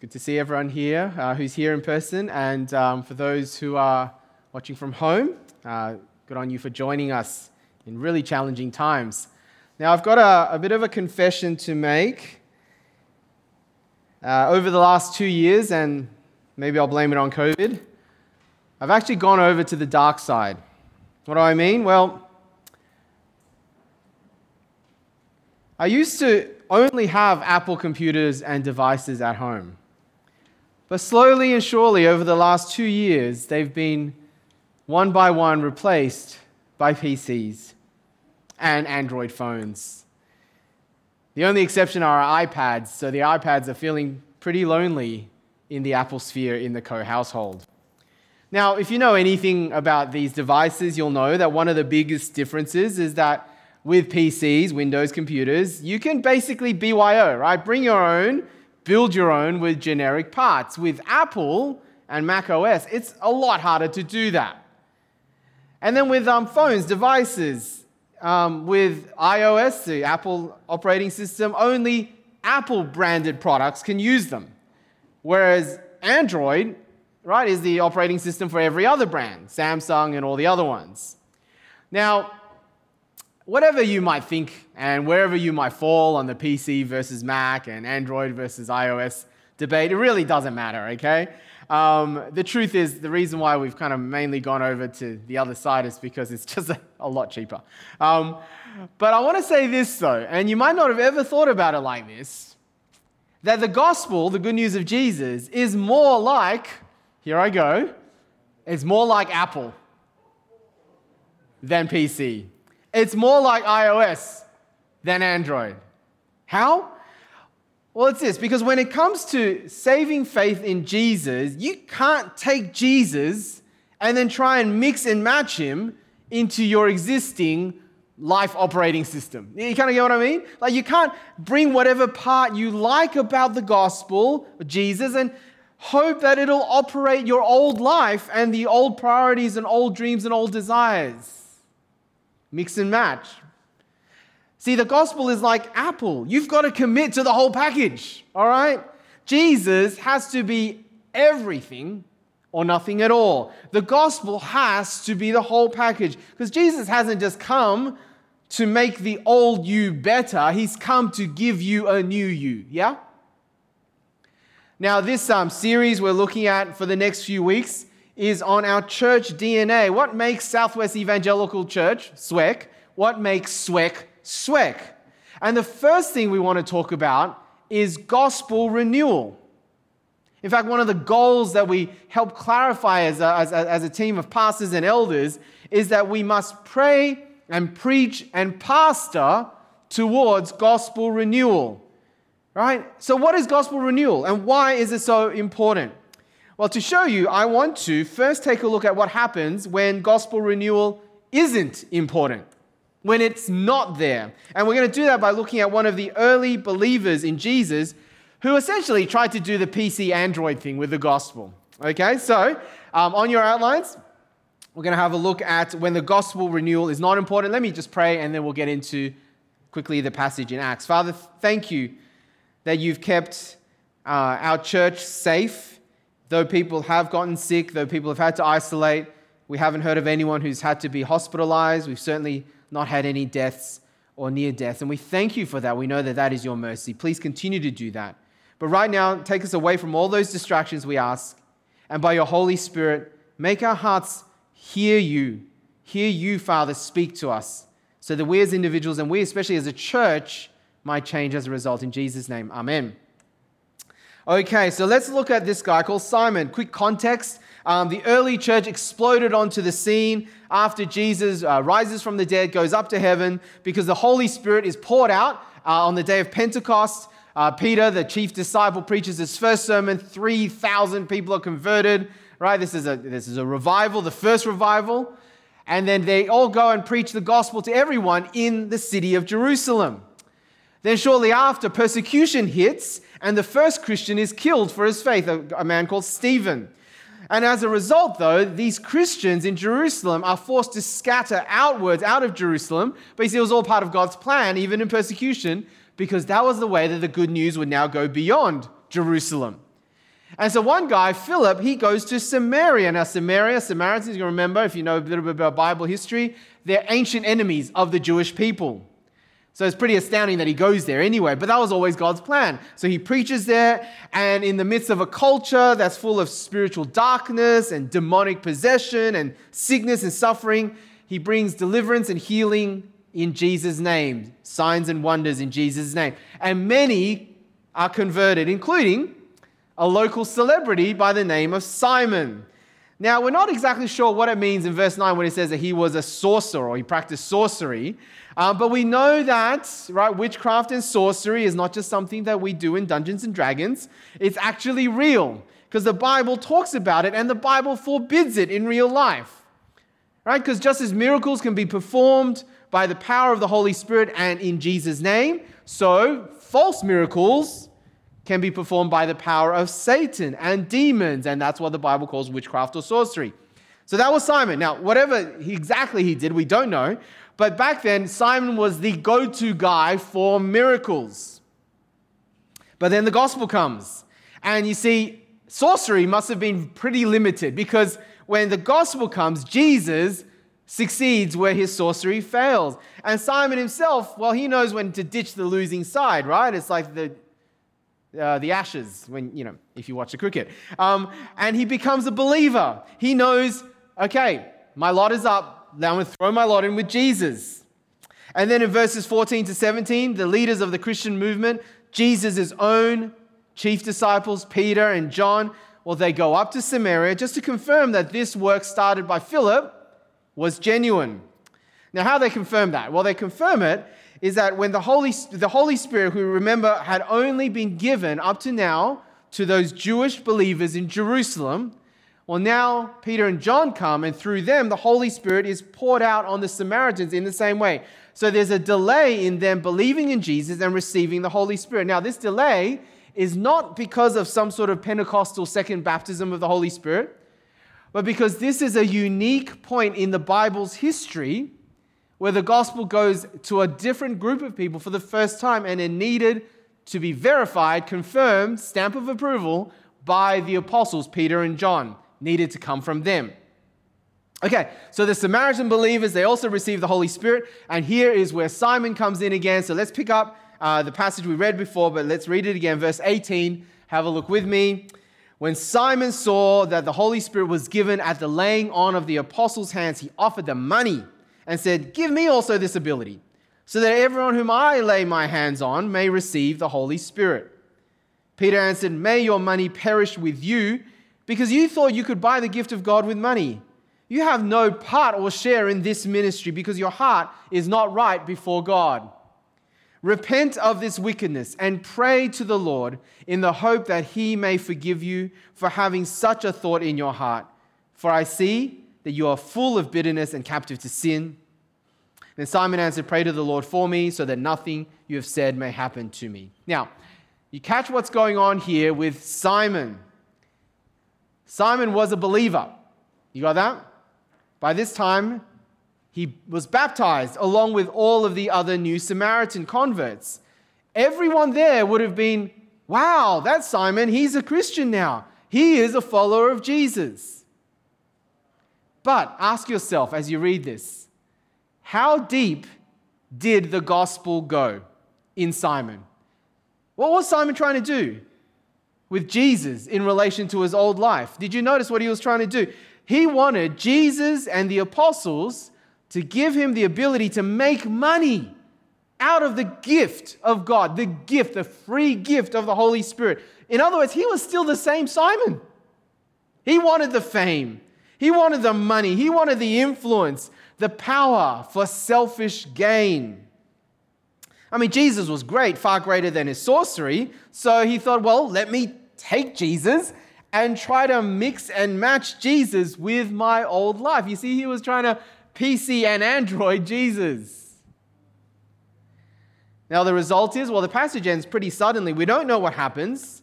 good to see everyone here uh, who's here in person. And um, for those who are watching from home, uh, good on you for joining us in really challenging times. Now, I've got a, a bit of a confession to make. Uh, over the last two years, and maybe I'll blame it on COVID, I've actually gone over to the dark side. What do I mean? Well, I used to only have Apple computers and devices at home. But slowly and surely, over the last two years, they've been one by one replaced by PCs and Android phones. The only exception are iPads, so the iPads are feeling pretty lonely in the Apple sphere in the Ko household. Now, if you know anything about these devices, you'll know that one of the biggest differences is that with PCs, Windows computers, you can basically BYO, right? Bring your own, build your own with generic parts. With Apple and Mac OS, it's a lot harder to do that. And then with um, phones, devices, um, with iOS, the Apple operating system, only Apple branded products can use them. Whereas Android, right, is the operating system for every other brand, Samsung and all the other ones. Now, whatever you might think and wherever you might fall on the PC versus Mac and Android versus iOS debate, it really doesn't matter, okay? Um, the truth is, the reason why we've kind of mainly gone over to the other side is because it's just a, a lot cheaper. Um, but I want to say this though, and you might not have ever thought about it like this that the gospel, the good news of Jesus, is more like, here I go, it's more like Apple than PC. It's more like iOS than Android. How? Well, it's this because when it comes to saving faith in Jesus, you can't take Jesus and then try and mix and match him into your existing life operating system. You kind of get what I mean? Like, you can't bring whatever part you like about the gospel, Jesus, and hope that it'll operate your old life and the old priorities and old dreams and old desires. Mix and match. See, the gospel is like Apple. You've got to commit to the whole package, all right? Jesus has to be everything or nothing at all. The gospel has to be the whole package because Jesus hasn't just come to make the old you better, He's come to give you a new you, yeah? Now, this um, series we're looking at for the next few weeks is on our church DNA. What makes Southwest Evangelical Church, SWEC, what makes SWEC, SWEC? And the first thing we want to talk about is gospel renewal. In fact, one of the goals that we help clarify as a, as, as a team of pastors and elders is that we must pray and preach and pastor towards gospel renewal. Right? So, what is gospel renewal and why is it so important? Well, to show you, I want to first take a look at what happens when gospel renewal isn't important, when it's not there. And we're going to do that by looking at one of the early believers in Jesus who essentially tried to do the PC Android thing with the gospel. Okay, so um, on your outlines, we're going to have a look at when the gospel renewal is not important. Let me just pray and then we'll get into quickly the passage in Acts. Father, thank you that you've kept uh, our church safe Though people have gotten sick, though people have had to isolate, we haven't heard of anyone who's had to be hospitalized. We've certainly not had any deaths or near death. And we thank you for that. We know that that is your mercy. Please continue to do that. But right now, take us away from all those distractions, we ask. And by your Holy Spirit, make our hearts hear you. Hear you, Father, speak to us. So that we as individuals and we especially as a church might change as a result. In Jesus' name, amen. Okay, so let's look at this guy called Simon. Quick context. Um, the early church exploded onto the scene after Jesus uh, rises from the dead, goes up to heaven, because the Holy Spirit is poured out uh, on the day of Pentecost. Uh, Peter, the chief disciple, preaches his first sermon. 3,000 people are converted, right? This is, a, this is a revival, the first revival. And then they all go and preach the gospel to everyone in the city of Jerusalem. Then, shortly after, persecution hits, and the first Christian is killed for his faith, a, man called Stephen. And as a result, though, these Christians in Jerusalem are forced to scatter outwards out of Jerusalem. But you see, it was all part of God's plan, even in persecution, because that was the way that the good news would now go beyond Jerusalem. And so one guy, Philip, he goes to Samaria. Now, Samaria, Samaritans, you remember, if you know a little bit about Bible history, they're ancient enemies of the Jewish people. So it's pretty astounding that he goes there anyway, but that was always God's plan. So he preaches there, and in the midst of a culture that's full of spiritual darkness and demonic possession and sickness and suffering, he brings deliverance and healing in Jesus' name, signs and wonders in Jesus' name. And many are converted, including a local celebrity by the name of Simon. Now, we're not exactly sure what it means in verse 9 when it says that he was a sorcerer or he practiced sorcery, uh, but we know that, right, witchcraft and sorcery is not just something that we do in Dungeons and Dragons, it's actually real because the Bible talks about it and the Bible forbids it in real life, right? Because just as miracles can be performed by the power of the Holy Spirit and in Jesus' name, so false miracles can be performed by the power of Satan and demons, and that's what the Bible calls witchcraft or sorcery. So that was Simon. Now, whatever he, exactly he did, we don't know. But back then, Simon was the go to guy for miracles. But then the gospel comes. And you see, sorcery must have been pretty limited because when the gospel comes, Jesus succeeds where his sorcery fails. And Simon himself, well, he knows when to ditch the losing side, right? It's like the uh, the ashes when you know if you watch the cricket um, and he becomes a believer he knows okay my lot is up now i'm going to throw my lot in with jesus. And then in verses 14 to 17 the leaders of the christian movement jesus' own chief disciples peter and john well they go up to samaria just to confirm that this work started by philip was genuine. Now how they confirm that? Well they confirm it is that when the Holy, the Holy Spirit, who remember had only been given up to now to those Jewish believers in Jerusalem, well, now Peter and John come, and through them, the Holy Spirit is poured out on the Samaritans in the same way. So there's a delay in them believing in Jesus and receiving the Holy Spirit. Now, this delay is not because of some sort of Pentecostal second baptism of the Holy Spirit, but because this is a unique point in the Bible's history where the gospel goes to a different group of people for the first time and it needed to be verified, confirmed, stamp of approval by the apostles, Peter and John, needed to come from them. Okay, so the Samaritan believers, they also received the Holy Spirit, and here is where Simon comes in again. So let's pick up uh, the passage we read before, but let's read it again. Verse 18, have a look with me. When Simon saw that the Holy Spirit was given at the laying on of the apostles' hands, he offered them money and said, Give me also this ability, so that everyone whom I lay my hands on may receive the Holy Spirit. Peter answered, May your money perish with you, because you thought you could buy the gift of God with money. You have no part or share in this ministry because your heart is not right before God. Repent of this wickedness and pray to the Lord in the hope that he may forgive you for having such a thought in your heart. For I see that you are full of bitterness and captive to sin. Then Simon answered, Pray to the Lord for me, so that nothing you have said may happen to me. Now, you catch what's going on here with Simon. Simon was a believer. You got that? By this time, he was baptized along with all of the other new Samaritan converts. Everyone there would have been, wow, that's Simon. He's a Christian now. He is a follower of Jesus. But ask yourself as you read this how deep did the gospel go in Simon? What was Simon trying to do with Jesus in relation to his old life? Did you notice what he was trying to do? He wanted Jesus and the apostles to give him the ability to make money out of the gift of God, the gift, the free gift of the Holy Spirit. In other words, he was still the same Simon. He wanted the fame, he wanted the money, he wanted the influence, the power for selfish gain. I mean, Jesus was great, far greater than his sorcery. So he thought, well, let me take Jesus and try to mix and match Jesus with my old life. You see, he was trying to PC and Android Jesus. Now, the result is, well, the passage ends pretty suddenly. We don't know what happens.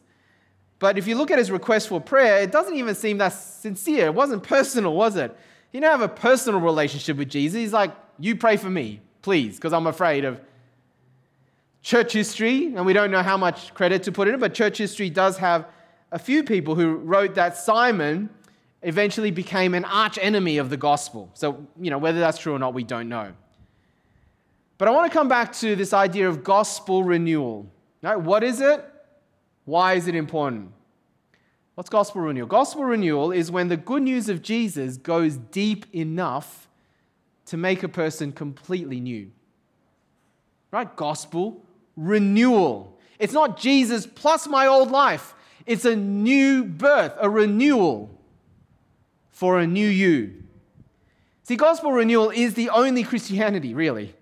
But if you look at his request for prayer, it doesn't even seem that sincere. It wasn't personal, was it? He didn't have a personal relationship with Jesus. He's like, You pray for me, please, because I'm afraid of church history. And we don't know how much credit to put in it, but church history does have a few people who wrote that Simon eventually became an arch enemy of the gospel. So, you know, whether that's true or not, we don't know. But I want to come back to this idea of gospel renewal. Right? What is it? Why is it important? What's gospel renewal? Gospel renewal is when the good news of Jesus goes deep enough to make a person completely new. Right? Gospel renewal. It's not Jesus plus my old life, it's a new birth, a renewal for a new you. See, gospel renewal is the only Christianity, really,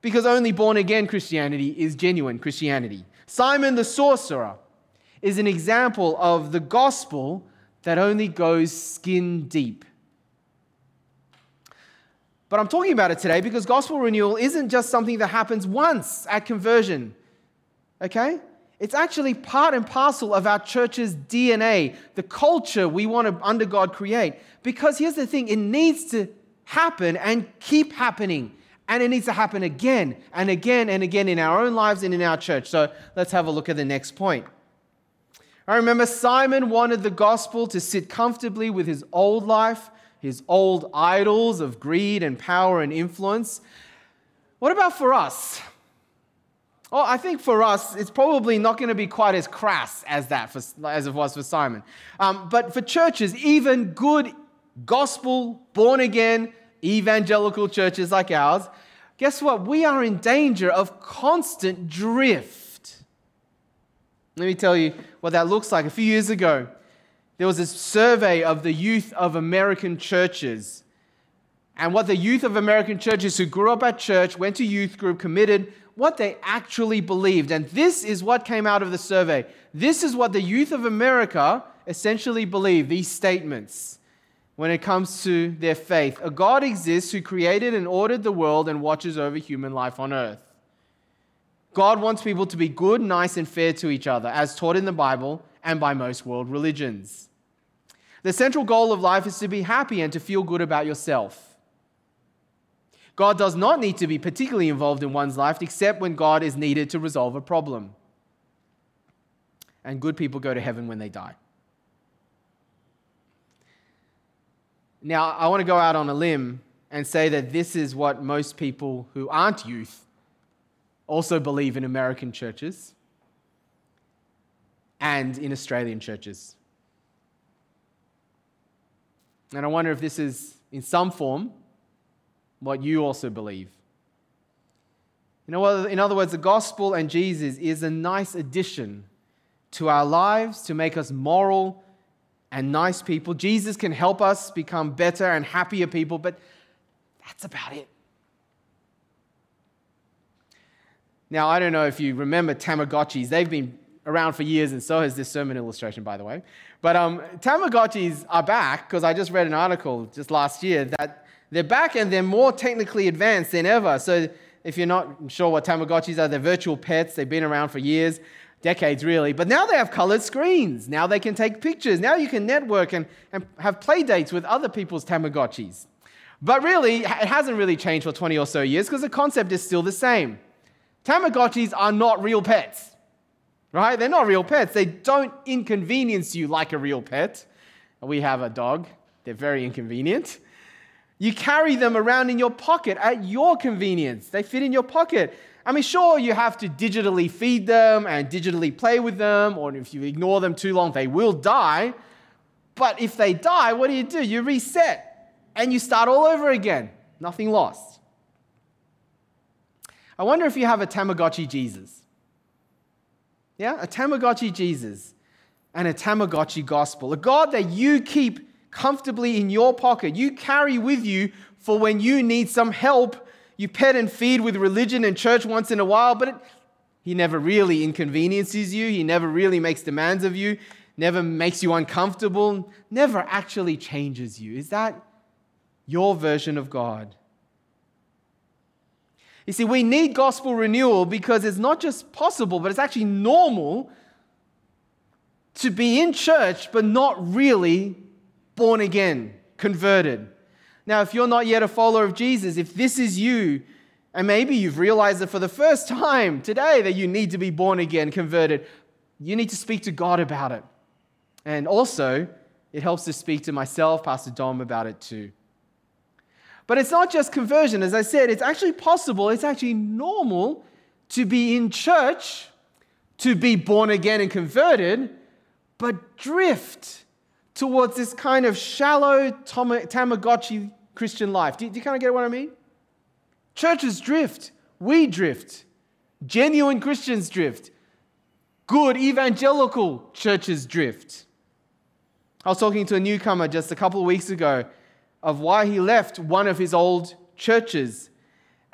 because only born again Christianity is genuine Christianity. Simon the sorcerer is an example of the gospel that only goes skin deep. But I'm talking about it today because gospel renewal isn't just something that happens once at conversion. Okay? It's actually part and parcel of our church's DNA, the culture we want to, under God, create. Because here's the thing it needs to happen and keep happening. And it needs to happen again and again and again in our own lives and in our church. So let's have a look at the next point. I remember Simon wanted the gospel to sit comfortably with his old life, his old idols of greed and power and influence. What about for us? Well, I think for us, it's probably not going to be quite as crass as that, for, as it was for Simon. Um, but for churches, even good gospel, born again, evangelical churches like ours, guess what? We are in danger of constant drift. Let me tell you what that looks like. A few years ago, there was a survey of the youth of American churches. And what the youth of American churches who grew up at church, went to youth group, committed, what they actually believed. And this is what came out of the survey. This is what the youth of America essentially believe these statements when it comes to their faith. A God exists who created and ordered the world and watches over human life on earth. God wants people to be good, nice, and fair to each other, as taught in the Bible and by most world religions. The central goal of life is to be happy and to feel good about yourself. God does not need to be particularly involved in one's life except when God is needed to resolve a problem. And good people go to heaven when they die. Now, I want to go out on a limb and say that this is what most people who aren't youth also believe in American churches and in Australian churches. And I wonder if this is, in some form, what you also believe. You know, in other words, the gospel and Jesus is a nice addition to our lives to make us moral and nice people. Jesus can help us become better and happier people, but that's about it. Now, I don't know if you remember Tamagotchis. They've been around for years, and so has this sermon illustration, by the way. But um, Tamagotchis are back because I just read an article just last year that they're back and they're more technically advanced than ever. So, if you're not sure what Tamagotchis are, they're virtual pets. They've been around for years, decades really. But now they have colored screens. Now they can take pictures. Now you can network and, and have play dates with other people's Tamagotchis. But really, it hasn't really changed for 20 or so years because the concept is still the same. Tamagotchis are not real pets, right? They're not real pets. They don't inconvenience you like a real pet. We have a dog, they're very inconvenient. You carry them around in your pocket at your convenience. They fit in your pocket. I mean, sure, you have to digitally feed them and digitally play with them, or if you ignore them too long, they will die. But if they die, what do you do? You reset and you start all over again. Nothing lost. I wonder if you have a Tamagotchi Jesus. Yeah, a Tamagotchi Jesus and a Tamagotchi gospel. A God that you keep comfortably in your pocket. You carry with you for when you need some help. You pet and feed with religion and church once in a while, but it, he never really inconveniences you. He never really makes demands of you, never makes you uncomfortable, never actually changes you. Is that your version of God? You see, we need gospel renewal because it's not just possible, but it's actually normal to be in church but not really born again, converted. Now, if you're not yet a follower of Jesus, if this is you, and maybe you've realized it for the first time today that you need to be born again, converted, you need to speak to God about it. And also, it helps to speak to myself, Pastor Dom, about it too. But it's not just conversion. As I said, it's actually possible, it's actually normal to be in church, to be born again and converted, but drift towards this kind of shallow Tamagotchi Christian life. Do you, do you kind of get what I mean? Churches drift, we drift, genuine Christians drift, good evangelical churches drift. I was talking to a newcomer just a couple of weeks ago of why he left one of his old churches.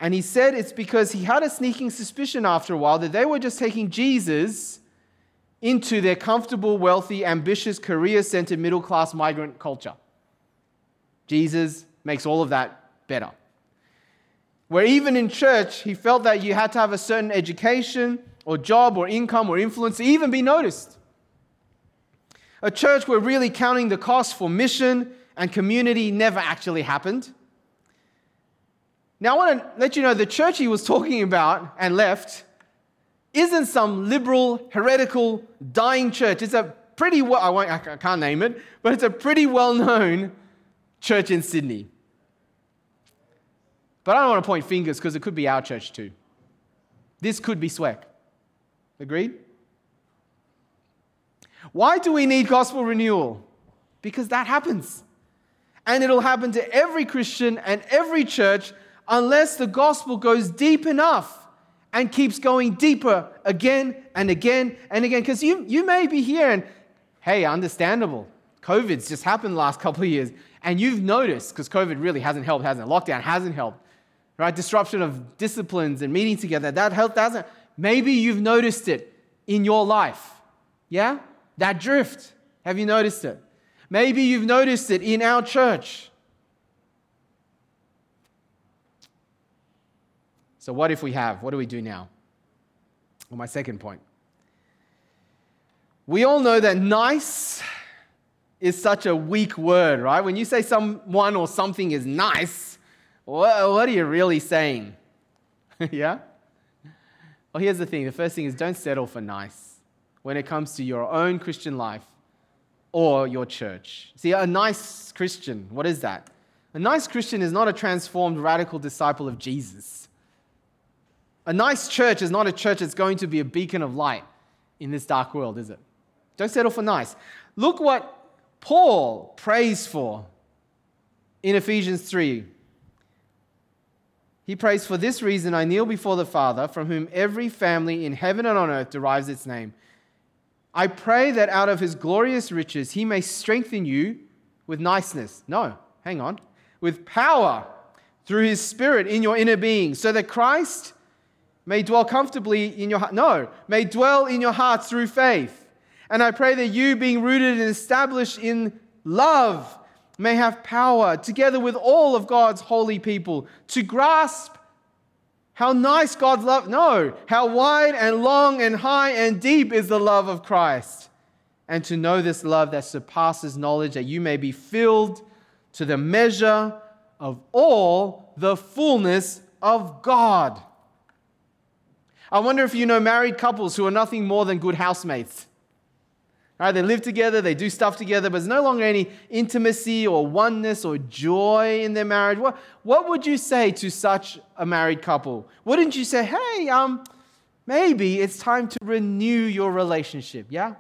And he said it's because he had a sneaking suspicion after a while that they were just taking Jesus into their comfortable, wealthy, ambitious, career centered, middle class migrant culture. Jesus makes all of that better. Where even in church, he felt that you had to have a certain education or job or income or influence to even be noticed. A church where really counting the cost for mission and community never actually happened. Now, I want to let you know the church he was talking about and left isn't some liberal, heretical, dying church. It's a pretty well, I, won't, I can't name it, but it's a pretty well known church in Sydney. But I don't want to point fingers because it could be our church too. This could be SWEC. Agreed? Why do we need gospel renewal? Because that happens. And it'll happen to every Christian and every church unless the gospel goes deep enough and keeps going deeper again and again and again. Because you, you may be here and, hey, understandable. COVID's just happened the last couple of years. And you've noticed, because COVID really hasn't helped, hasn't it? Lockdown hasn't helped, right? Disruption of disciplines and meeting together, that helped, hasn't. Maybe you've noticed it in your life. Yeah? That drift. Have you noticed it? Maybe you've noticed it in our church. So, what if we have? What do we do now? Well, my second point. We all know that nice is such a weak word, right? When you say someone or something is nice, what, what are you really saying? yeah? Well, here's the thing the first thing is don't settle for nice when it comes to your own Christian life or your church. See, a nice Christian, what is that? A nice Christian is not a transformed radical disciple of Jesus. A nice church is not a church that's going to be a beacon of light in this dark world, is it? Don't settle for nice. Look what Paul prays for in Ephesians 3. He prays, For this reason I kneel before the Father, from whom every family in heaven and on earth derives its name. I pray that out of his glorious riches he may strengthen you with niceness. No, hang on. With power through his Spirit in your inner being, so that Christ may dwell comfortably in your heart. No, may dwell in your hearts through faith. And I pray that you, being rooted and established in love, may have power, together with all of God's holy people, to grasp how nice God's love. No, how wide and long and high and deep is the love of Christ. And to know this love that surpasses knowledge, that you may be filled to the measure of all the fullness of God. I wonder if you know married couples who are nothing more than good housemates. Right, they live together, they do stuff together, but there's no longer any intimacy or oneness or joy in their marriage. What, what would you say to such a married couple? Wouldn't you say, hey, um, maybe it's time to renew your relationship, yeah?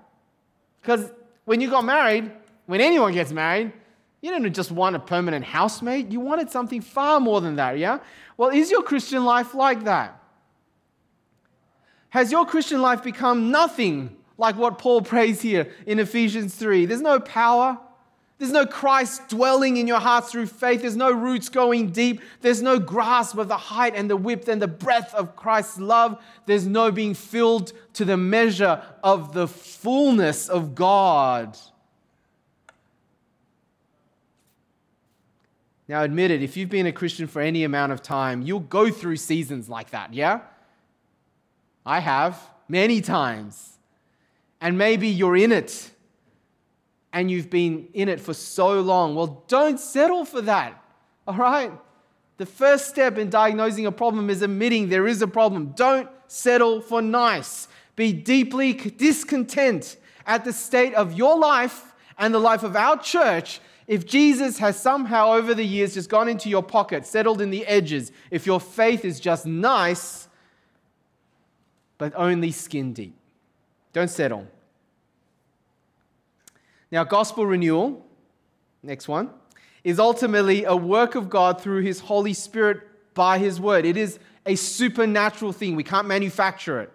Because when you got married, when anyone gets married, you didn't just want a permanent housemate, you wanted something far more than that, yeah? Well, is your Christian life like that? Has your Christian life become nothing like what Paul prays here in Ephesians 3? There's no power. There's no Christ dwelling in your hearts through faith. There's no roots going deep. There's no grasp of the height and the width and the breadth of Christ's love. There's no being filled to the measure of the fullness of God. Now, admit it, if you've been a Christian for any amount of time, you'll go through seasons like that, yeah? I have many times. And maybe you're in it and you've been in it for so long. Well, don't settle for that, all right? The first step in diagnosing a problem is admitting there is a problem. Don't settle for nice. Be deeply discontent at the state of your life and the life of our church if Jesus has somehow over the years just gone into your pocket, settled in the edges, if your faith is just nice, but only skin deep. Don't settle. Now, gospel renewal, next one, is ultimately a work of God through His Holy Spirit by His Word. It is a supernatural thing. We can't manufacture it.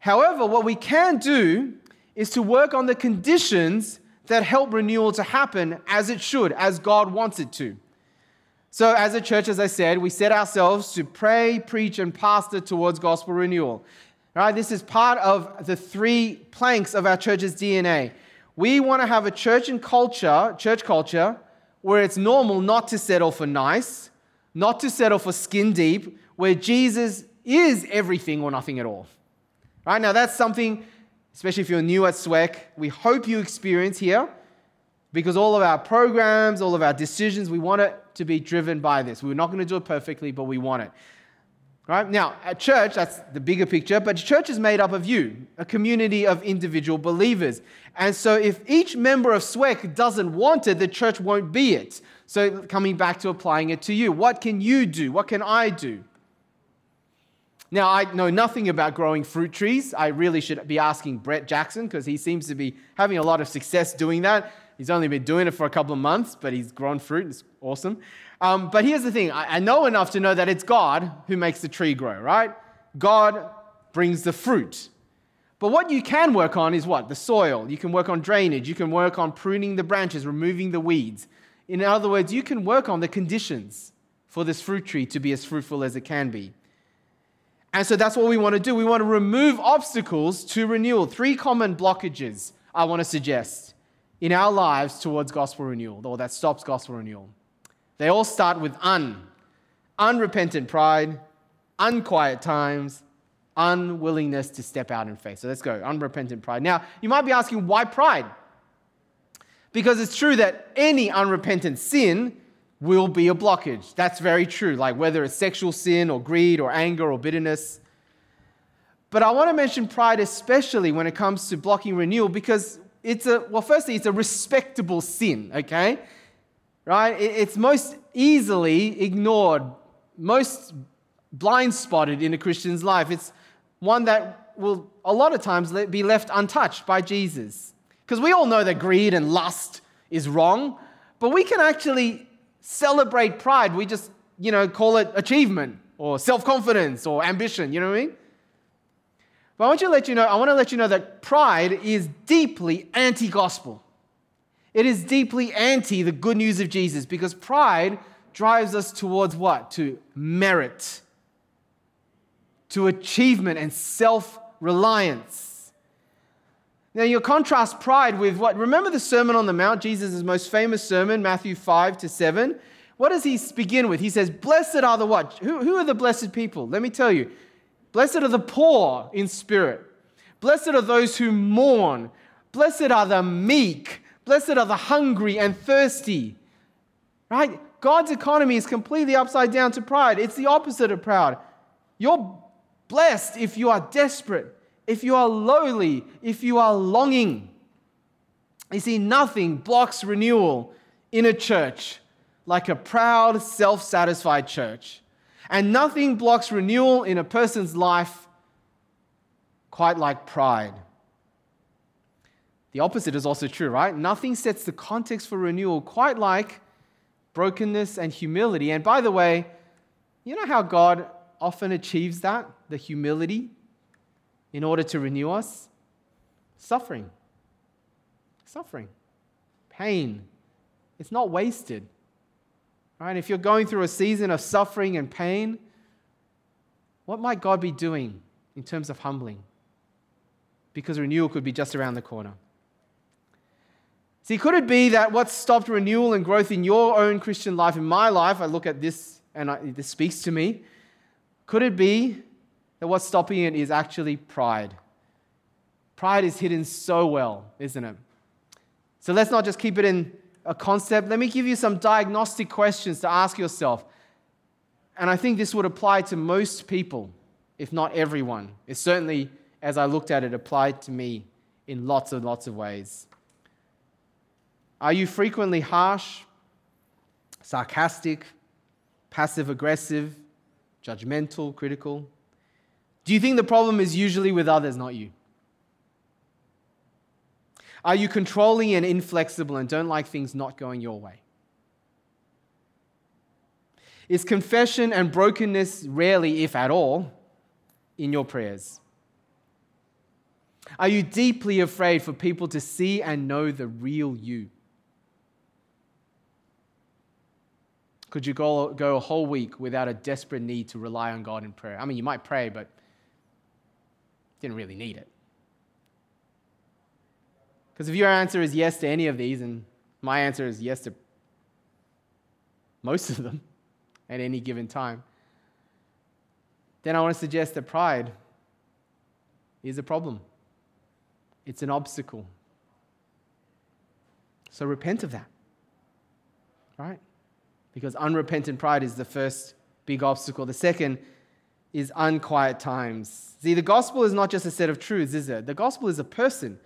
However, what we can do is to work on the conditions that help renewal to happen as it should, as God wants it to. So, as a church, as I said, we set ourselves to pray, preach, and pastor towards gospel renewal. Right, this is part of the three planks of our church's DNA. We want to have a church and culture, church culture, where it's normal not to settle for nice, not to settle for skin deep, where Jesus is everything or nothing at all. Right now, that's something, especially if you're new at SWEC, we hope you experience here because all of our programs, all of our decisions, we want it to be driven by this. We're not going to do it perfectly, but we want it. Right? Now, at church, that's the bigger picture, but church is made up of you, a community of individual believers. And so if each member of SWEC doesn't want it, the church won't be it. So coming back to applying it to you, what can you do? What can I do? Now, I know nothing about growing fruit trees. I really should be asking Brett Jackson because he seems to be having a lot of success doing that. He's only been doing it for a couple of months, but he's grown fruit. It's awesome. Um, but here's the thing I, I know enough to know that it's God who makes the tree grow, right? God brings the fruit. But what you can work on is what? The soil. You can work on drainage. You can work on pruning the branches, removing the weeds. In other words, you can work on the conditions for this fruit tree to be as fruitful as it can be. And so that's what we want to do. We want to remove obstacles to renewal. Three common blockages I want to suggest in our lives towards gospel renewal, or that stops gospel renewal. They all start with un unrepentant pride, unquiet times, unwillingness to step out in faith. So let's go unrepentant pride. Now, you might be asking, why pride? Because it's true that any unrepentant sin will be a blockage. That's very true, like whether it's sexual sin or greed or anger or bitterness. But I want to mention pride especially when it comes to blocking renewal because it's a, well, firstly, it's a respectable sin, okay? Right? It's most easily ignored, most blind spotted in a Christian's life. It's one that will a lot of times be left untouched by Jesus. Because we all know that greed and lust is wrong, but we can actually celebrate pride. We just, you know, call it achievement or self confidence or ambition. You know what I mean? But I want you to let you know, I want to let you know that pride is deeply anti gospel. It is deeply anti the good news of Jesus because pride drives us towards what? To merit, to achievement and self reliance. Now, you contrast pride with what? Remember the Sermon on the Mount, Jesus' most famous sermon, Matthew 5 to 7? What does he begin with? He says, Blessed are the what? Who, who are the blessed people? Let me tell you. Blessed are the poor in spirit. Blessed are those who mourn. Blessed are the meek. Blessed are the hungry and thirsty. Right? God's economy is completely upside down to pride. It's the opposite of proud. You're blessed if you are desperate if you are lowly, if you are longing. You see, nothing blocks renewal in a church like a proud, self satisfied church. And nothing blocks renewal in a person's life quite like pride. The opposite is also true, right? Nothing sets the context for renewal quite like brokenness and humility. And by the way, you know how God often achieves that, the humility? in order to renew us? Suffering. Suffering. Pain. It's not wasted. Right? If you're going through a season of suffering and pain, what might God be doing in terms of humbling? Because renewal could be just around the corner. See, could it be that what stopped renewal and growth in your own Christian life, in my life, I look at this and I, this speaks to me, could it be that what's stopping it is actually pride. Pride is hidden so well, isn't it? So let's not just keep it in a concept. Let me give you some diagnostic questions to ask yourself. And I think this would apply to most people, if not everyone. It certainly, as I looked at it, applied to me in lots and lots of ways. Are you frequently harsh, sarcastic, passive aggressive, judgmental, critical? Do you think the problem is usually with others, not you? Are you controlling and inflexible and don't like things not going your way? Is confession and brokenness rarely, if at all, in your prayers? Are you deeply afraid for people to see and know the real you? Could you go, go a whole week without a desperate need to rely on God in prayer? I mean, you might pray, but didn't really need it. Because if your answer is yes to any of these, and my answer is yes to most of them at any given time, then I want to suggest that pride is a problem. It's an obstacle. So repent of that. Right? Because unrepentant pride is the first big obstacle. The second is unquiet times. See, the gospel is not just a set of truths, is it? The gospel is a person.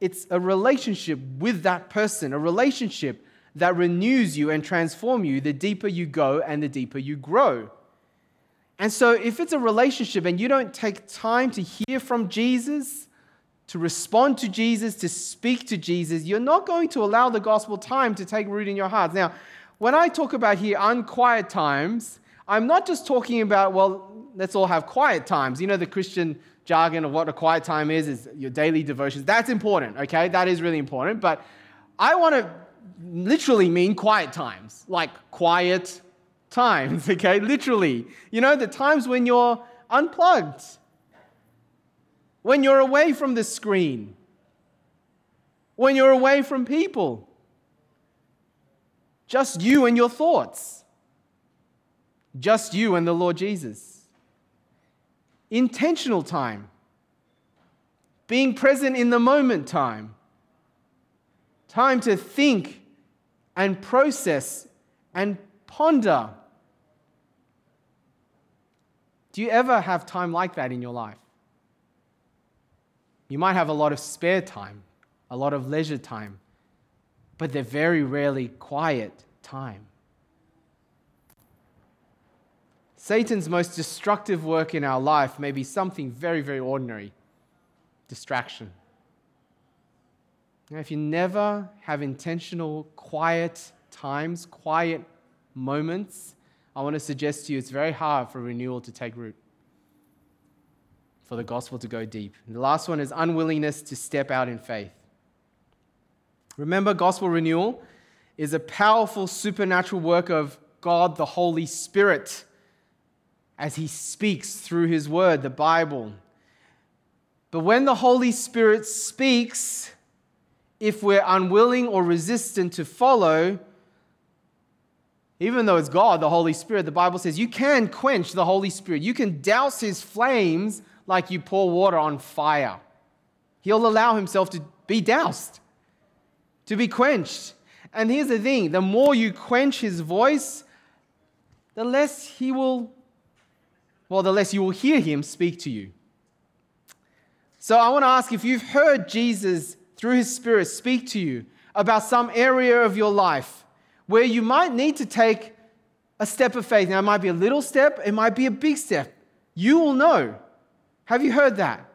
It's a relationship with that person, a relationship that renews you and transforms you the deeper you go and the deeper you grow. And so, if it's a relationship and you don't take time to hear from Jesus, to respond to Jesus, to speak to Jesus, you're not going to allow the gospel time to take root in your hearts. Now, when I talk about here unquiet times, I'm not just talking about, well, let's all have quiet times. You know, the Christian jargon of what a quiet time is, is your daily devotions. That's important, okay? That is really important. But I want to literally mean quiet times, like quiet times, okay? Literally. You know, the times when you're unplugged, when you're away from the screen, when you're away from people, just you and your thoughts, just you and the Lord Jesus. Intentional time, being present in the moment time, time to think and process and ponder. Do you ever have time like that in your life? You might have a lot of spare time, a lot of leisure time, but they're very rarely quiet time. Satan's most destructive work in our life may be something very, very ordinary distraction. Now, if you never have intentional, quiet times, quiet moments, I want to suggest to you it's very hard for renewal to take root for the gospel to go deep. And the last one is unwillingness to step out in faith. Remember, gospel renewal is a powerful supernatural work of God the Holy Spirit as He speaks through His Word, the Bible. But when the Holy Spirit speaks, if we're unwilling or resistant to follow, even though it's God, the Holy Spirit, the Bible says you can quench the Holy Spirit. You can douse His flames like you pour water on fire. He'll allow himself to be doused, to be quenched. And here's the thing the more you quench his voice, the less he will, well, the less you will hear him speak to you. So I want to ask if you've heard Jesus through his Spirit speak to you about some area of your life where you might need to take a step of faith. Now, it might be a little step, it might be a big step. You will know. Have you heard that?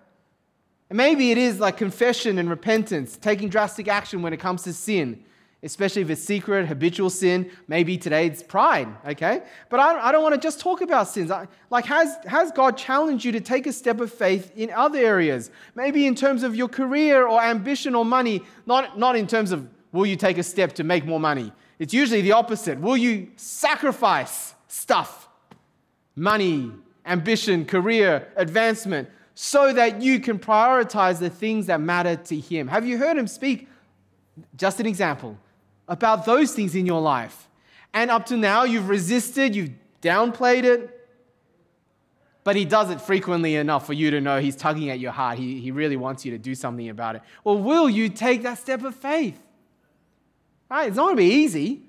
And maybe it is like confession and repentance, taking drastic action when it comes to sin, especially if it's secret, habitual sin. Maybe today it's pride, okay? But I, I don't want to just talk about sins. I, like, has, has God challenged you to take a step of faith in other areas? Maybe in terms of your career or ambition or money, not, not in terms of will you take a step to make more money. It's usually the opposite. Will you sacrifice stuff, money, ambition, career, advancement, so that you can prioritize the things that matter to Him. Have you heard Him speak? Just an example about those things in your life. And up to now, you've resisted, you've downplayed it, but He does it frequently enough for you to know He's tugging at your heart. He, he really wants you to do something about it. Well, will you take that step of faith? Right? It's not going to be easy.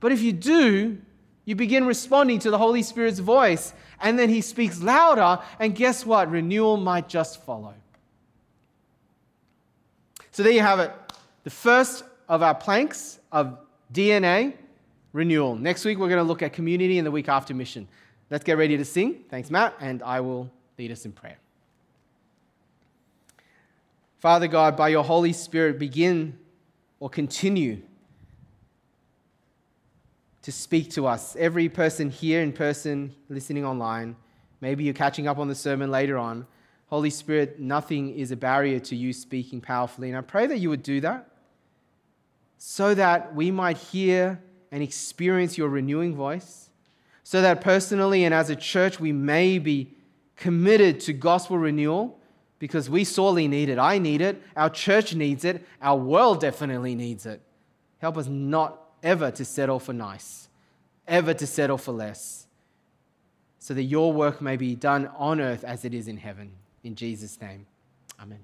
But if you do, you begin responding to the Holy Spirit's voice, and then He speaks louder, and guess what? Renewal might just follow. So there you have it. The first of our planks of DNA renewal. Next week, we're going to look at community and the week after mission. Let's get ready to sing. Thanks, Matt, and I will lead us in prayer. Father God, by your Holy Spirit, begin or continue to speak to us. Every person here in person, listening online, maybe you're catching up on the sermon later on. Holy Spirit, nothing is a barrier to you speaking powerfully. And I pray that you would do that so that we might hear and experience your renewing voice, so that personally and as a church we may be committed to gospel renewal because we sorely need it. I need it. Our church needs it. Our world definitely needs it. Help us not ever to settle for nice, ever to settle for less, so that your work may be done on earth as it is in heaven. In Jesus' name, amen.